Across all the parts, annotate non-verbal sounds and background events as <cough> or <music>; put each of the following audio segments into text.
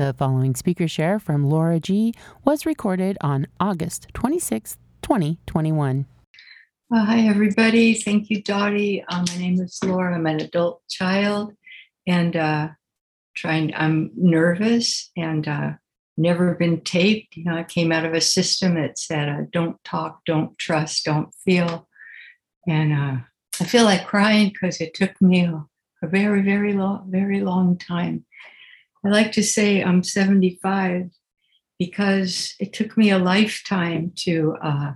The following speaker share from Laura G. was recorded on August 26, 2021. Uh, hi, everybody. Thank you, Dottie. Uh, my name is Laura. I'm an adult child and uh, trying, I'm nervous and uh, never been taped. You know, I came out of a system that said, uh, don't talk, don't trust, don't feel. And uh, I feel like crying because it took me a very, very long, very long time I like to say I'm 75 because it took me a lifetime to uh,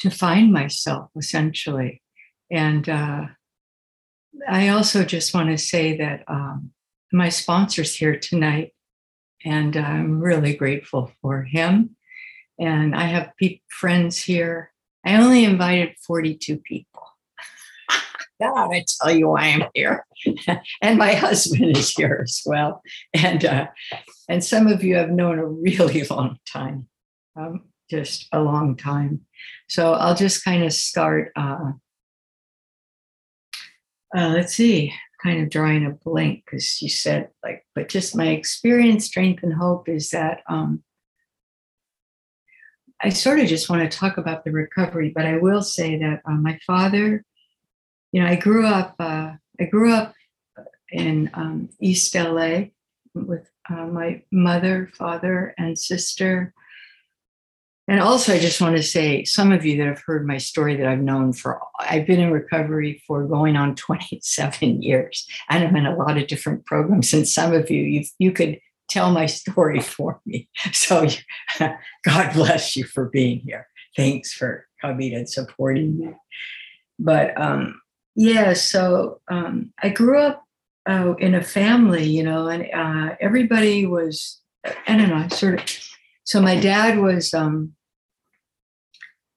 to find myself essentially, and uh, I also just want to say that um, my sponsor's here tonight, and I'm really grateful for him. And I have pe- friends here. I only invited 42 people. God, I tell you why I'm here. <laughs> and my husband is here as well. And uh, and some of you have known a really <laughs> long time, um, just a long time. So I'll just kind of start. Uh, uh, let's see, kind of drawing a blank because you said like, but just my experience, strength, and hope is that um, I sort of just want to talk about the recovery, but I will say that uh, my father you know, I grew up. Uh, I grew up in um, East LA with uh, my mother, father, and sister. And also, I just want to say, some of you that have heard my story that I've known for, I've been in recovery for going on <laughs> 27 years, and I'm in a lot of different programs. And some of you, you, you could tell my story <laughs> for me. So, <laughs> God bless you for being here. Thanks for coming and supporting me. But um, yeah, so um, I grew up uh, in a family, you know, and uh, everybody was, I don't know, sort of. So my dad was, um,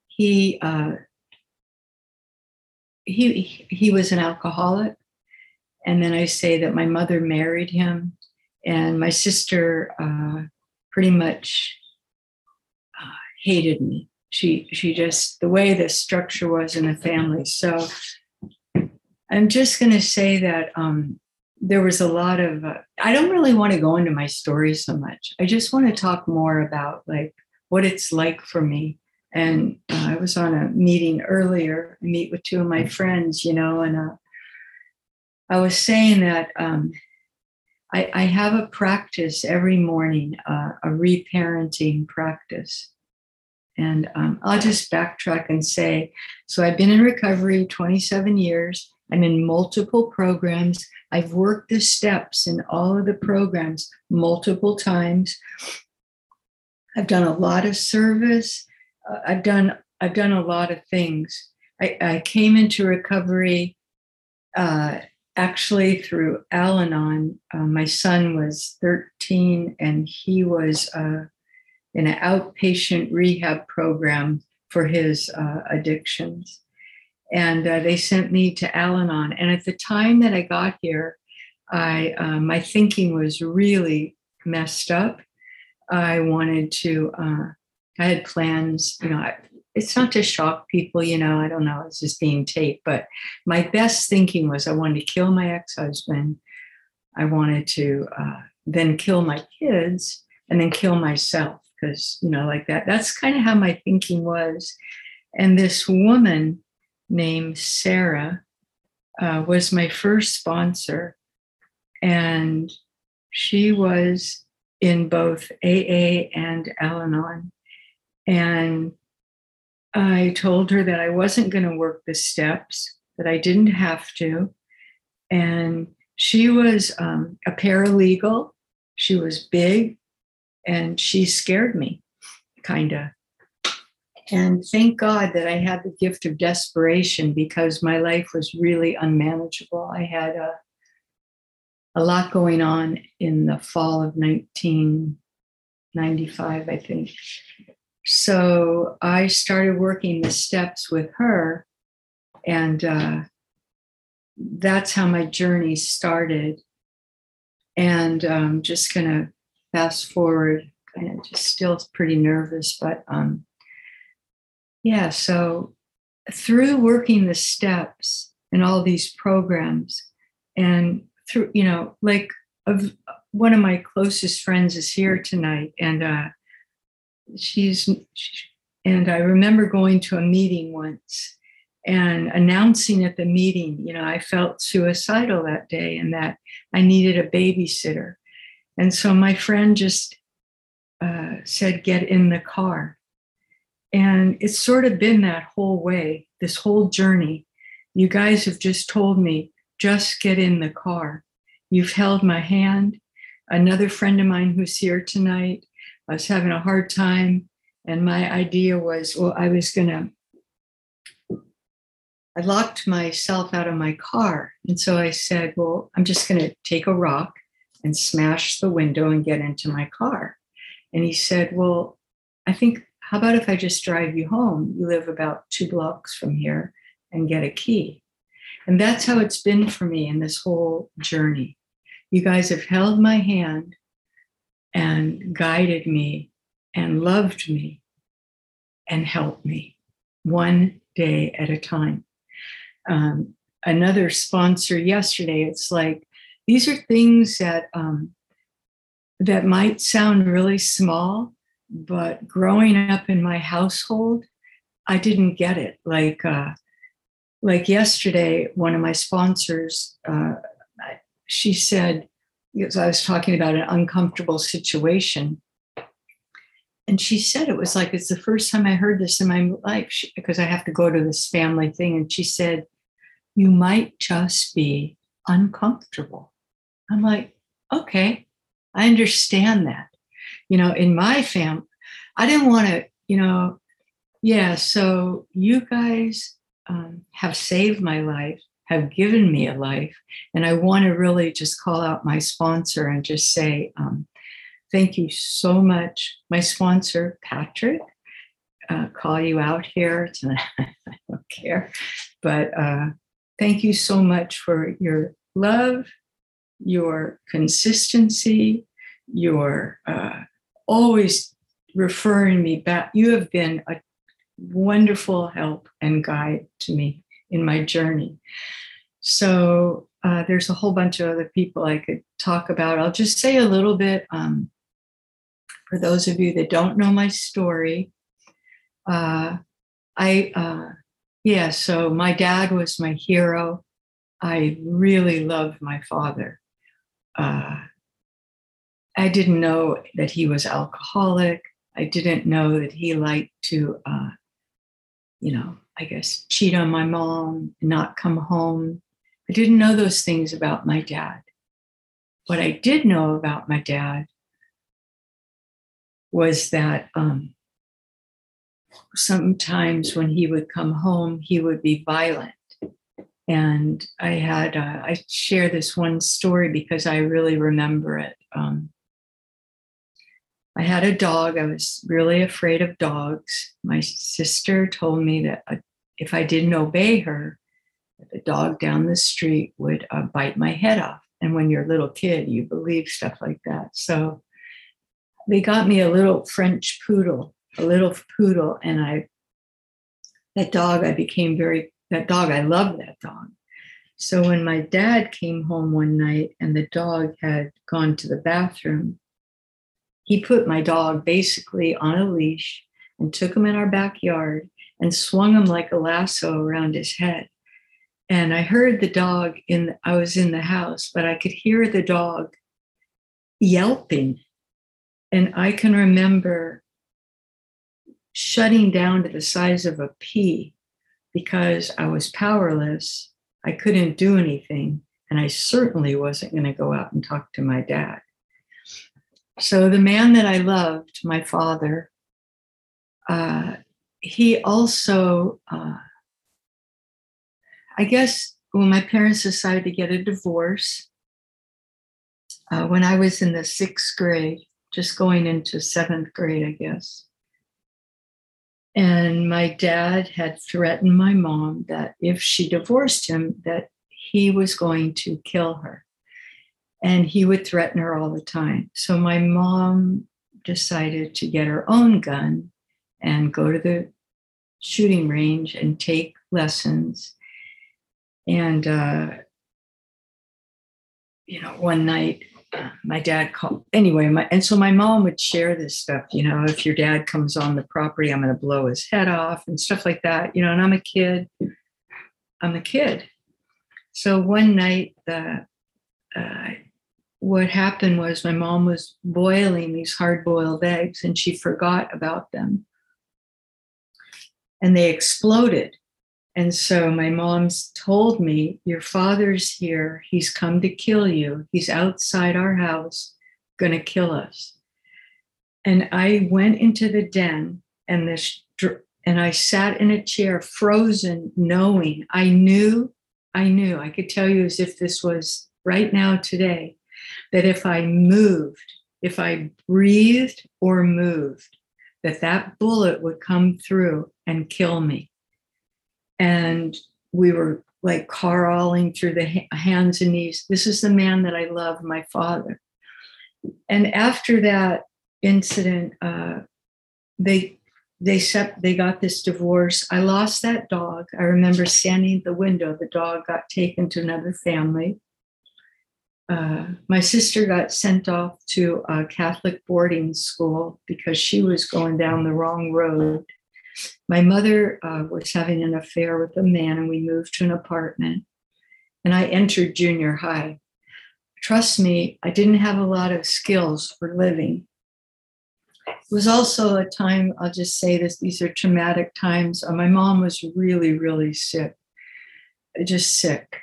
he, uh, he, he was an alcoholic. And then I say that my mother married him, and my sister uh, pretty much uh, hated me. She, she just, the way the structure was in the family. So I'm just going to say that um, there was a lot of, uh, I don't really want to go into my story so much. I just want to talk more about like what it's like for me. And uh, I was on a meeting earlier, I meet with two of my friends, you know, and uh, I was saying that um, I, I, have a practice every morning, uh, a reparenting practice. And um, I'll just backtrack and say so I've been in recovery 27 years. I'm in multiple programs. I've worked the steps in all of the programs multiple times. I've done a lot of service. Uh, I've done I've done a lot of things. I, I came into recovery uh, actually through Al-Anon. Uh, my son was 13 and he was uh, in an outpatient rehab program for his uh, addictions and uh, they sent me to Al-Anon. And at the time that I got here, I uh, my thinking was really messed up. I wanted to. Uh, I had plans. You know, it's not to shock people. You know, I don't know. It's just being taped. But my best thinking was I wanted to kill my ex-husband. I wanted to uh, then kill my kids and then kill myself because you know, like that. That's kind of how my thinking was. And this woman named Sarah uh, was my first sponsor. And she was in both AA and Al Anon. And I told her that I wasn't going to work the steps, that I didn't have to. And she was um, a paralegal. She was big and she scared me, kind of. And thank God that I had the gift of desperation because my life was really unmanageable. I had a, a lot going on in the fall of 1995, I think. So I started working the steps with her, and uh, that's how my journey started. And I'm um, just going to fast forward, of just still pretty nervous, but um, yeah, so through working the steps and all these programs, and through, you know, like of one of my closest friends is here tonight, and uh, she's, and I remember going to a meeting once and announcing at the meeting, you know, I felt suicidal that day and that I needed a babysitter. And so my friend just uh, said, Get in the car. And it's sort of been that whole way, this whole journey. You guys have just told me, just get in the car. You've held my hand. Another friend of mine who's here tonight I was having a hard time. And my idea was, well, I was going to I locked myself out of my car. And so I said, Well, I'm just going to take a rock and smash the window and get into my car. And he said, Well, I think, how about if I just drive you home? You live about two blocks from here and get a key. And that's how it's been for me in this whole journey. You guys have held my hand and guided me and loved me and helped me one day at a time um, another sponsor yesterday. It's like these are things that um, that might sound really small, but growing up in my household, I didn't get it. Like uh, like yesterday, one of my sponsors, uh, she said, because I was talking about an uncomfortable situation. And she said it was like it's the first time I heard this in my life she, because I have to go to this family thing. And she said, you might just be uncomfortable. I'm like, okay, I understand that. You know, in my family, I didn't want to, you know, yeah, so you guys um, have saved my life, have given me a life. And I want to really just call out my sponsor and just say, um, thank you so much. My sponsor, Patrick, uh, call you out here. <laughs> I don't care. But uh, Thank you so much for your love, your consistency, your uh, always referring me back. You have been a wonderful help and guide to me in my journey. So uh, there's a whole bunch of other people I could talk about. I'll just say a little bit um, for those of you that don't know my story. Uh, I uh, yeah, so my dad was my hero. I really loved my father. Uh, I didn't know that he was alcoholic. I didn't know that he liked to, uh, you know, I guess cheat on my mom, and not come home. I didn't know those things about my dad. What I did know about my dad was that um, sometimes when he would come home, he would be violent. And I had, uh, I share this one story because I really remember it. Um, I had a dog. I was really afraid of dogs. My sister told me that uh, if I didn't obey her, the dog down the street would uh, bite my head off. And when you're a little kid, you believe stuff like that. So they got me a little French poodle a little poodle, and I that dog I became very that dog I loved that dog. So when my dad came home one night and the dog had gone to the bathroom, he put my dog basically on a leash and took him in our backyard and swung him like a lasso around his head. And I heard the dog in, I was in the house, but I could hear the dog yelping. And I can remember shutting down to the size of a pea because I was powerless. I couldn't do anything. And I certainly wasn't going to go out and talk to my dad. So, the man that I loved, my father, uh, he also, uh, I guess, when my parents decided to get a divorce, uh, when I was in the sixth grade, just going into seventh grade, I guess. And my dad had threatened my mom that if she divorced him, that he was going to kill her. And he would threaten her all the time. So my mom decided to get her own gun and go to the shooting range and take lessons. And, uh, you know, one night my dad called anyway my, and so my mom would share this stuff you know if your dad comes on the property i'm going to blow his head off and stuff like that you know and i'm a kid i'm a kid so one night the uh, what happened was my mom was boiling these hard boiled eggs and she forgot about them and they exploded and so my mom's told me, Your father's here. He's come to kill you. He's outside our house, going to kill us. And I went into the den and this and I sat in a chair frozen knowing I knew I knew I could tell you as if this was right now today that if I moved if I breathed or moved that that bullet would come through and kill me and we were like crawling through the hands and knees. This is the man that I love, my father. And after that incident, uh, they they they got this divorce. I lost that dog. I remember standing at the window. The dog got taken to another family. Uh, my sister got sent off to a Catholic boarding school because she was going down the wrong road my mother uh, was having an affair with a man, and we moved to an apartment. And I entered junior high. Trust me, I didn't have a lot of skills for living. It was also a time, I'll just say this, these are traumatic times. Uh, my mom was really, really sick, just sick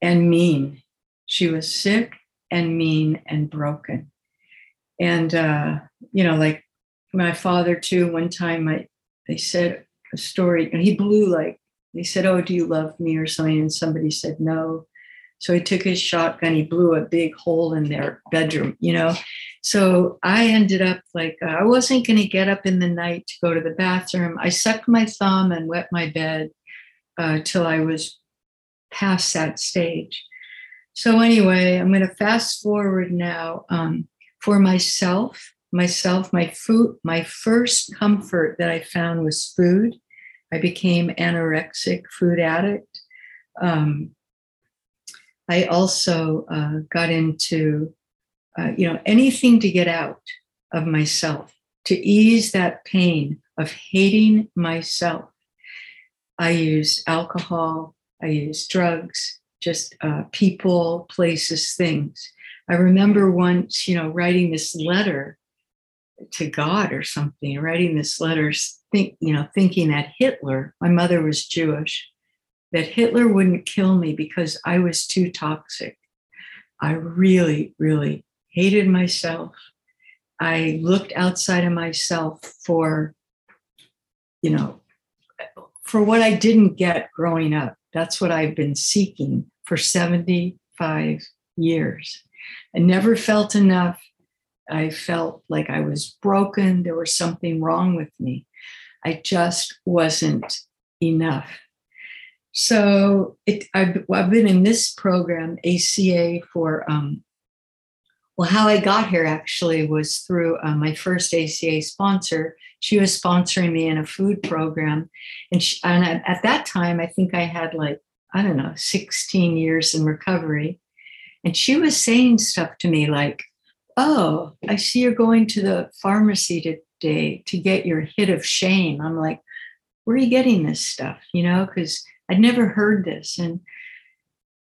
and mean. She was sick and mean and broken. And, uh, you know, like my father, too, one time my they said a story, and he blew like, they said, Oh, do you love me or something? And somebody said, No. So he took his shotgun, he blew a big hole in their bedroom, you know. So I ended up like, I wasn't going to get up in the night to go to the bathroom. I sucked my thumb and wet my bed uh, till I was past that stage. So, anyway, I'm going to fast forward now um, for myself myself my food my first comfort that i found was food. I became anorexic food addict. Um, i also uh, got into uh, you know anything to get out of myself to ease that pain of hating myself. I use alcohol i use drugs just uh, people places things i remember once you know writing this letter to God or something, writing this letter, think, you know, thinking that Hitler, my mother was Jewish, that Hitler wouldn't kill me because I was too toxic. I really, really hated myself. I looked outside of myself for, you know, for what I didn't get growing up. That's what I've been seeking for 75 years. I never felt enough I felt like I was broken. There was something wrong with me. I just wasn't enough. So it, I've, I've been in this program, ACA, for, um, well, how I got here actually was through uh, my first ACA sponsor. She was sponsoring me in a food program. And, she, and at that time, I think I had like, I don't know, 16 years in recovery. And she was saying stuff to me like, oh, I see you're going to the pharmacy today to get your hit of shame. I'm like, where are you getting this stuff? You know, because I'd never heard this. And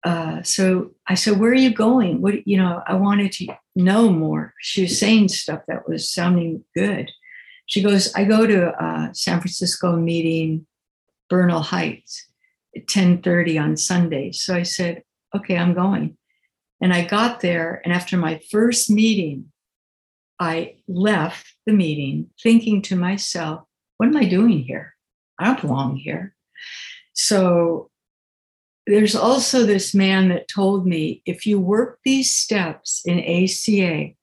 uh, so I said, where are you going? What, you know, I wanted to know more. She was saying stuff that was sounding good. She goes, I go to San Francisco meeting, Bernal Heights at 1030 on Sundays. So I said, okay, I'm going. And I got there, and after my first meeting, I left the meeting thinking to myself, what am I doing here? I don't belong here. So there's also this man that told me if you work these steps in ACA,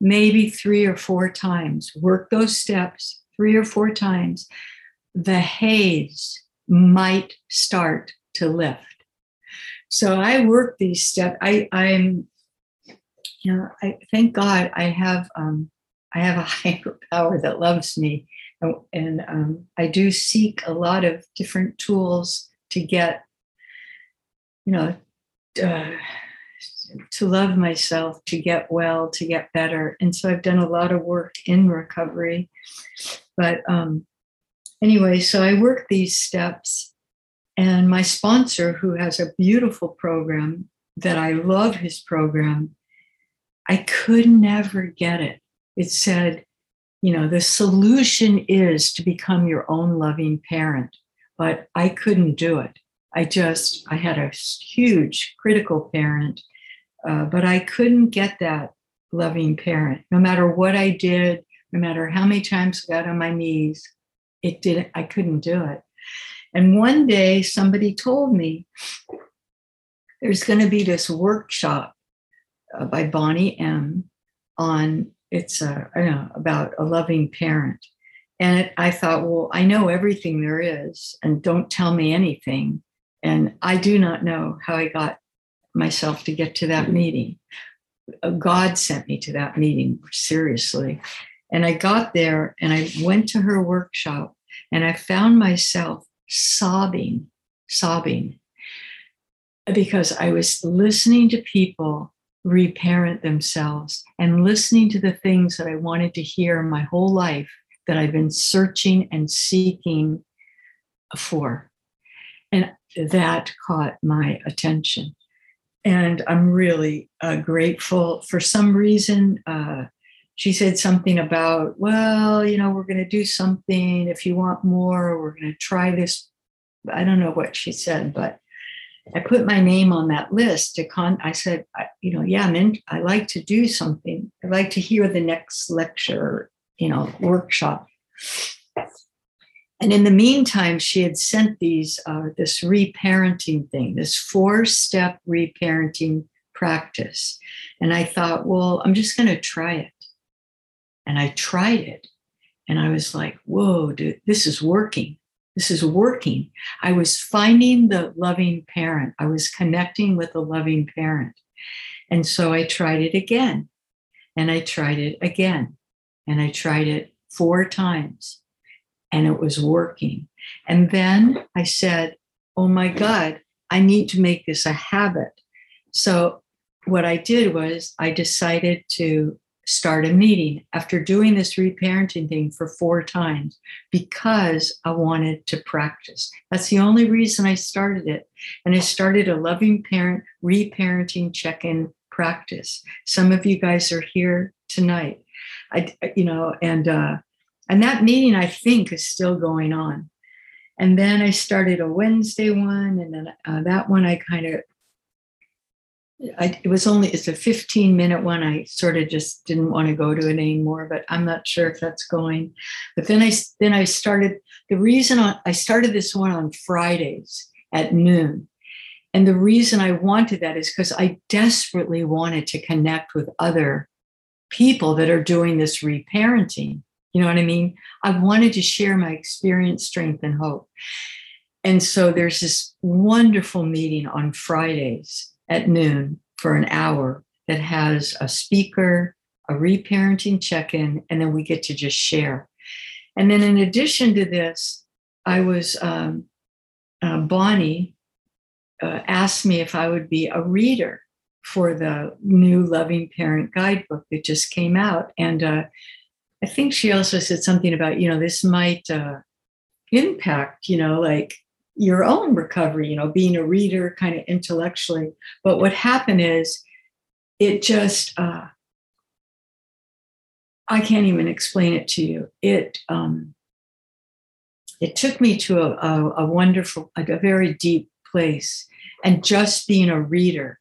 maybe three or four times, work those steps three or four times, the haze might start to lift. So I work these steps. I, I'm, you know, I thank God I have um, I have a <laughs> higher power that loves me, and, and um, I do seek a lot of different tools to get, you know, uh, to love myself, to get well, to get better. And so I've done a lot of work in recovery. But um, anyway, so I work these steps. And my sponsor, who has a beautiful program that I love his program, I could never get it. It said, you know, the solution is to become your own loving parent. But I couldn't do it. I just, I had a huge critical parent uh, but I couldn't get that loving parent. No matter what I did, no matter how many times I got on my knees, it didn't, I couldn't do it. And one day somebody told me there's going to be this workshop uh, by Bonnie M on it's uh, know about a loving parent. And I thought, well, I know everything there is, and don't tell me anything. And I do not know how I got myself to get to that meeting. Uh, God sent me to that meeting, seriously. And I got there and I went to her workshop and I found myself sobbing, sobbing, because I was listening to people reparent themselves and listening to the things that I wanted to hear my whole life that I've been searching and seeking for. And that caught my attention and I'm really uh, grateful. For some reason, uh, she said something about, well, you know, we're going to do something. If you want more, we're going to try this. I don't know what she said, but I put my name on that list to con. I said, I, you know, yeah, I'm in. I like to do something. I like to hear the next lecture, you know, workshop. And in the meantime, she had sent these uh, this reparenting thing, this four-step reparenting practice. And I thought, well, I'm just going to try it. And I tried it. And I was like, whoa, dude, this is working. This is working. I was finding the loving parent. I was connecting with a loving parent. And so I tried it again. And I tried it again. And I tried it four times and it was working. And then I said, Oh my God, I need to make this a habit. So what I did was I decided to start a meeting after doing this reparenting thing for four times because I wanted to practice. That's the only reason I started it. And I started a loving parent reparenting check in practice. Some of you guys are here tonight. I, you know, and uh, and that meeting, I think, is still going on. And then I started a Wednesday one, and then uh, that one I kind of, it was only it's a 15 minute one. I sort of just didn't want to go to it anymore, but I'm not sure if that's going. But then I then I started the reason I, I started this one on Fridays at noon. And the reason I wanted that is because I desperately wanted to connect with other people that are doing this reparenting. You know what I mean? I wanted to share my experience, strength, and hope. And so there's this wonderful meeting on Fridays at noon for an hour that has a speaker, a reparenting check in, and then we get to just share. And then in addition to this, I was, um, uh, Bonnie uh, asked me if I would be a reader for the new Loving Parent Guidebook that just came out. And uh, I think she also said something about, you know, this might uh, impact, you know, like your own recovery, you know, being a reader kind of intellectually. But what happened is it just, uh, I can't even explain it to you. It, um, it took me to a, a, a wonderful, like a very deep place. And just being a reader,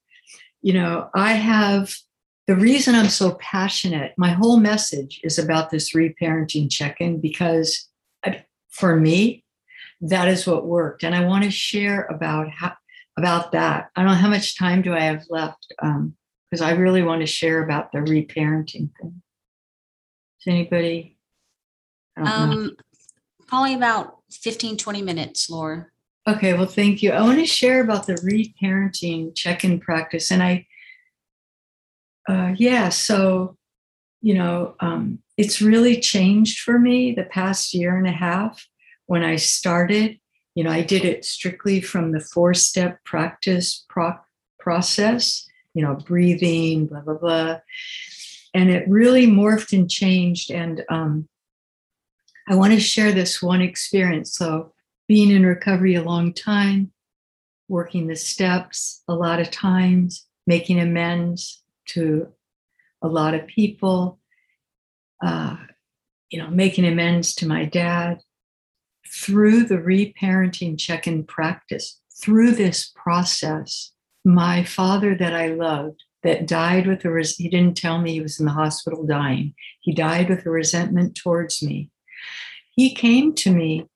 you know, I have the reason I'm so passionate, my whole message is about this reparenting check in because for me, that is what worked. And I want to share about how about that. I don't know how much time do I have left because um, I really want to share about the reparenting thing. Does anybody? Um, probably about 15, 20 minutes, Laura. Okay, well, thank you. I want to share about the reparenting check-in practice, and I, uh, yeah, so you know, um, it's really changed for me the past year and a half. When I started, you know, I did it strictly from the four-step practice pro- process, you know, breathing, blah blah blah, and it really morphed and changed. And um, I want to share this one experience. So being in recovery a long time, working the steps a lot of times, making amends to a lot of people, uh, you know, making amends to my dad through the reparenting check in practice, through this process. My father that I loved, that died with a res- he didn't tell me he was in the hospital dying. He died with a resentment towards me. He came to me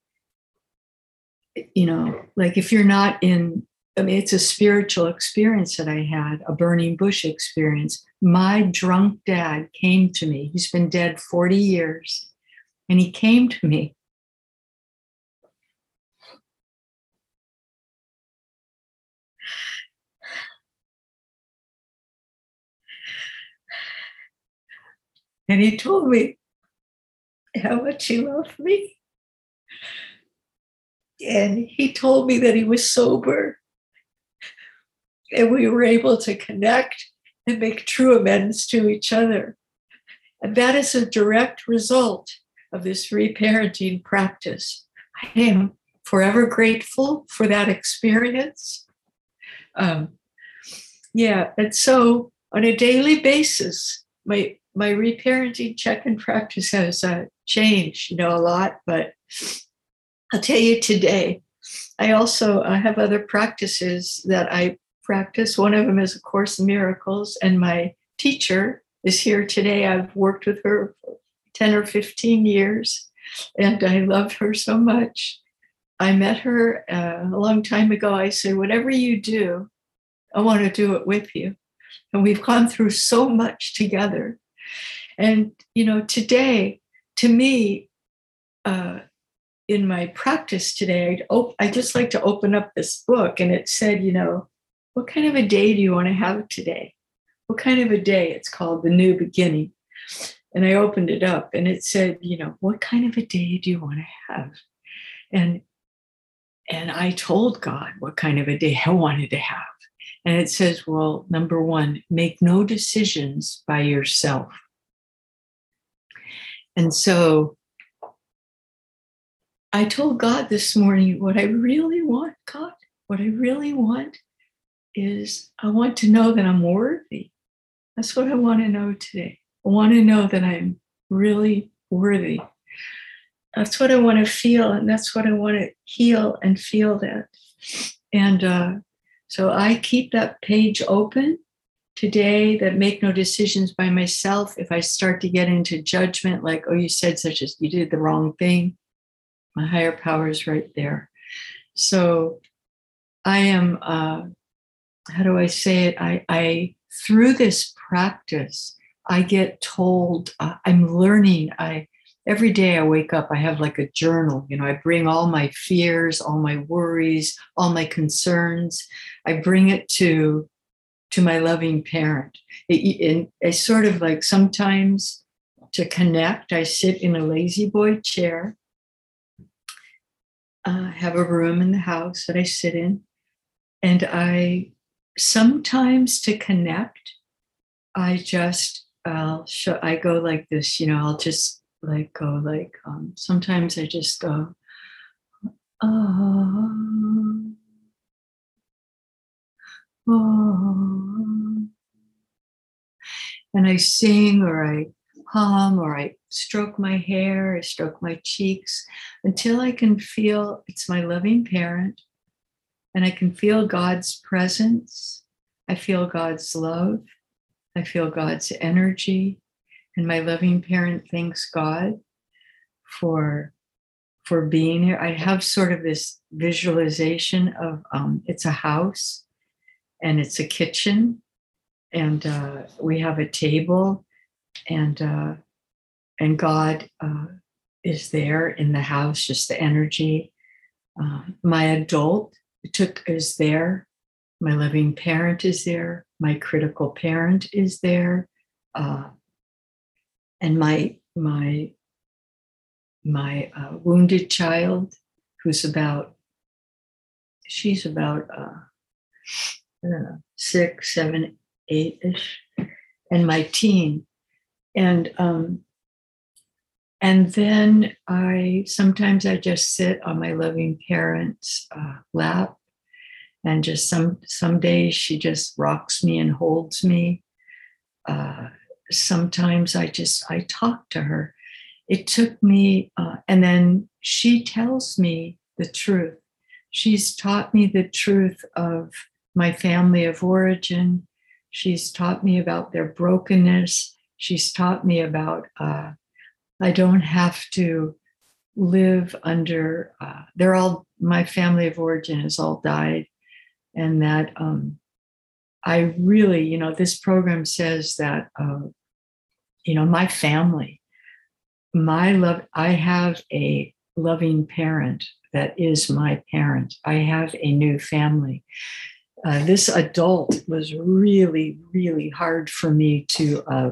you know, like if you're not in, I mean, it's a spiritual experience that I had, a burning bush experience. My drunk dad came to me. He's been dead 40 years. And he came to me. And he told me how much he loved me and he told me that he was sober and we were able to connect and make true amends to each other. And that is a direct result of this reparenting practice. I am forever grateful for that experience. Um, yeah, and so on a daily basis, my my reparenting check-in practice has uh, changed, you know, a lot, but I'll tell you today, I also I have other practices that I practice. One of them is A Course in Miracles, and my teacher is here today. I've worked with her for 10 or 15 years, and I love her so much. I met her uh, a long time ago. I said, Whatever you do, I want to do it with you. And we've gone through so much together. And, you know, today, to me, uh, in my practice today, I'd op- I just like to open up this book and it said, you know, what kind of a day do you want to have today? What kind of a day? It's called The New Beginning. And I opened it up and it said, you know, what kind of a day do you want to have? And and I told God what kind of a day I wanted to have. And it says, well, number one, make no decisions by yourself. And so I told God this morning what I really want, God, what I really want is I want to know that I'm worthy. That's what I want to know today. I want to know that I'm really worthy. That's what I want to feel, and that's what I want to heal and feel that. And uh, so I keep that page open today that make no decisions by myself. If I start to get into judgment, like, oh, you said such as you did the wrong thing, my higher power is right there. So I am, uh, how do I say it? I, I through this practice, I get told uh, I'm learning. I every day I wake up, I have like a journal. You know, I bring all my fears, all my worries, all my concerns. I bring it to to my loving parent. It, and I sort of like sometimes to connect, I sit in a lazy boy chair uh, have a room in the house that I sit in. And I sometimes to connect, I just, I'll show, I go like this, you know, I'll just like go like, um, sometimes I just go, oh, oh. And I sing or I hum or I stroke my hair, I stroke my cheeks until I can feel it's my loving parent and I can feel God's presence. I feel God's love. I feel God's energy. And my loving parent thanks God for, for being here. I have sort of this visualization of um, it's a house and it's a kitchen and uh, we have a table and uh, and God uh, is there in the house, just the energy. Uh, my adult took is there. My loving parent is there. My critical parent is there, uh, and my my my uh, wounded child, who's about she's about uh, I don't know six, seven, eight ish, and my teen, and um, and then I sometimes I just sit on my loving parent's uh, lap, and just some some days she just rocks me and holds me. Uh, sometimes I just I talk to her. It took me, uh, and then she tells me the truth. She's taught me the truth of my family of origin. She's taught me about their brokenness. She's taught me about uh, I don't have to live under, uh, they're all, my family of origin has all died. And that um, I really, you know, this program says that, uh, you know, my family, my love, I have a loving parent that is my parent. I have a new family. Uh, this adult was really, really hard for me to uh,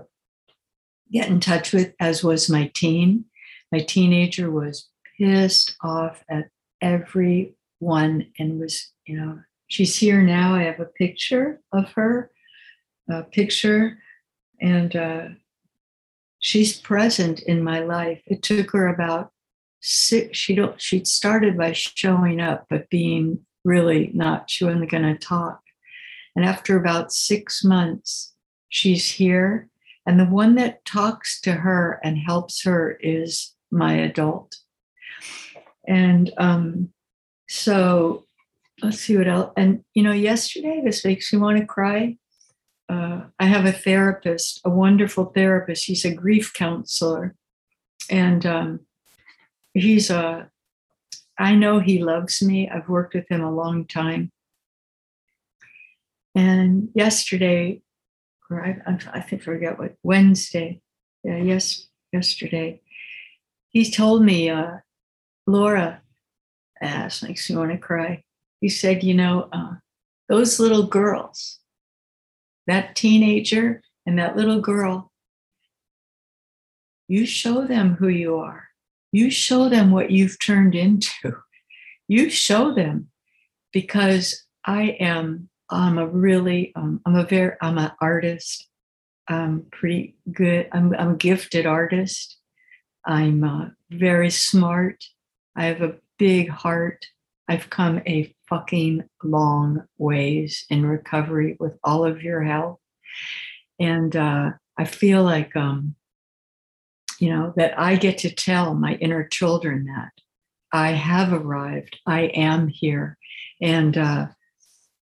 get in touch with, as was my teen. My teenager was pissed off at everyone and was, you know, she's here now. I have a picture of her, a picture, and uh, she's present in my life. It took her about six. She don't. She'd started by showing up, but being really not. She wasn't going to talk. And after about six months, she's here and the one that talks to her and helps her is my adult. And um, so let's see what else. And, you know, yesterday, this makes me want to cry. Uh, I have a therapist, a wonderful therapist. He's a grief counselor. And um, he's a, I know he loves me. I've worked with him a long time. And yesterday, I, I, think forget what Wednesday. Yeah, yes, yesterday. He told me, uh, Laura, ass makes me want to cry. He said, you know, uh, those little girls, that teenager and that little girl, you show them who you are. You show them what you've turned into. You show them because I am I'm a really, um, I'm a very, I'm an artist. I'm pretty good. I'm, I'm a gifted artist. I'm uh, very smart. I have a big heart. I've come a fucking long ways in recovery with all of your help. And uh, I feel like, um, you know, that I get to tell my inner children that I have arrived. I am here. And uh,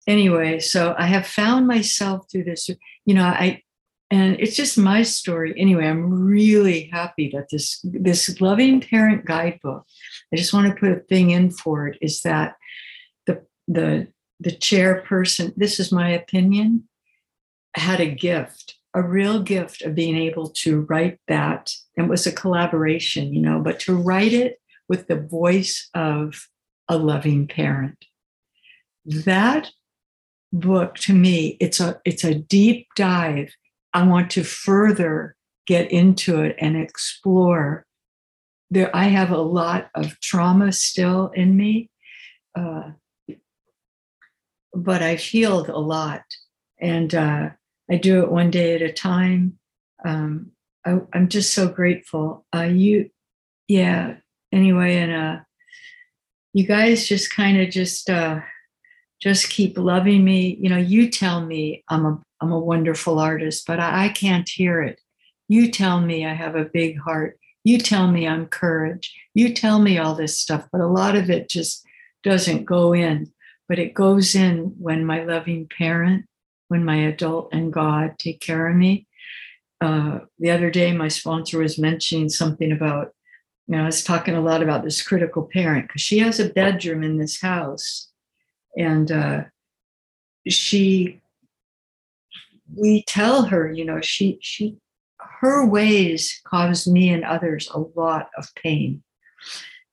anyway, so I have found myself through this, you know, I and it's just my story. Anyway, I'm really happy that this this loving parent guidebook, I just want to put a thing in for it, is that the the the chairperson, this is my opinion, had a gift, a real gift of being able to write that. It was a collaboration, you know, but to write it with the voice of a loving parent. That book to me it's a it's a deep dive. I want to further get into it and explore. There i have a lot of trauma still in me uh, but i've healed a lot. And uh, i do it one day at a time. Um, I, am just so grateful. Uh, you yeah anyway and uh, you guys just kind of just uh, just keep loving me. You know, you tell me I'm a I'm a wonderful artist, but I, I can't hear it. You tell me I have a big heart. You tell me I'm courage. You tell me all this stuff, but a lot of it just doesn't go in. But it goes in when my loving parent, when my adult and God take care of me. Uh, the other day, my sponsor was mentioning something about you know, I was talking a lot about this critical parent because she has a bedroom in this house, and uh, she, we tell her, you know, she she, her ways cause me and others a lot of pain,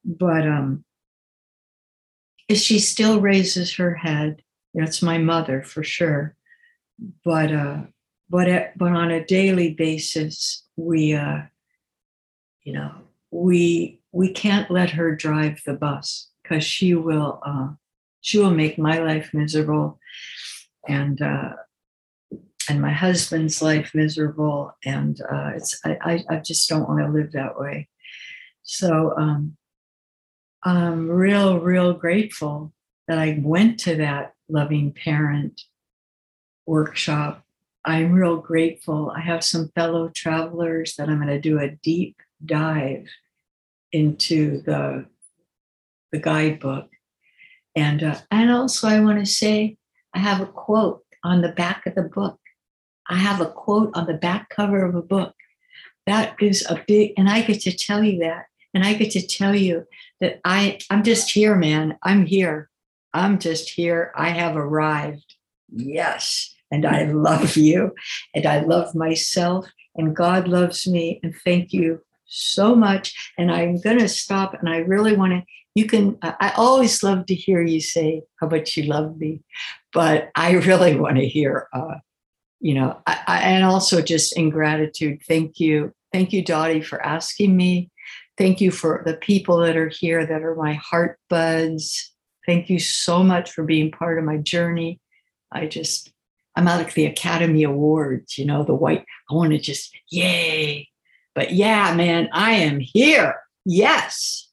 but um, she still raises her head. That's my mother for sure, but uh, but at, but on a daily basis, we uh, you know we we can't let her drive the bus because she will uh, she will make my life miserable. And uh, and my husband's life miserable. And uh, it's I, I just don't want to live that way. So um, i'm real real grateful that i went to that loving parent workshop. I'm real grateful. I have some fellow travelers that i'm going to do a deep dive into the the guidebook. And uh, and also I want to say I have a quote on the back of the book. I have a quote on the back cover of a book. That is a big, and I get to tell you that, and I get to tell you that I I'm just here, man. I'm here. I'm just here. I have arrived. Yes, and I love you, and I love myself, and God loves me. And thank you so much. And I'm going to stop and I really want to. You can, I always love to hear you say how much you love me, but I <laughs> really want to hear, uh, you know, I, I, and also just in gratitude. Thank you. Thank you, Dottie, for asking me. Thank you for the people that are here that are my heart buds. Thank you so much for being part of my journey. I just, I'm out of the Academy Awards, you know, the white, I want to just, yay, but yeah, man, I am here. Yes.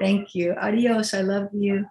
Thank you. Adios. I love you.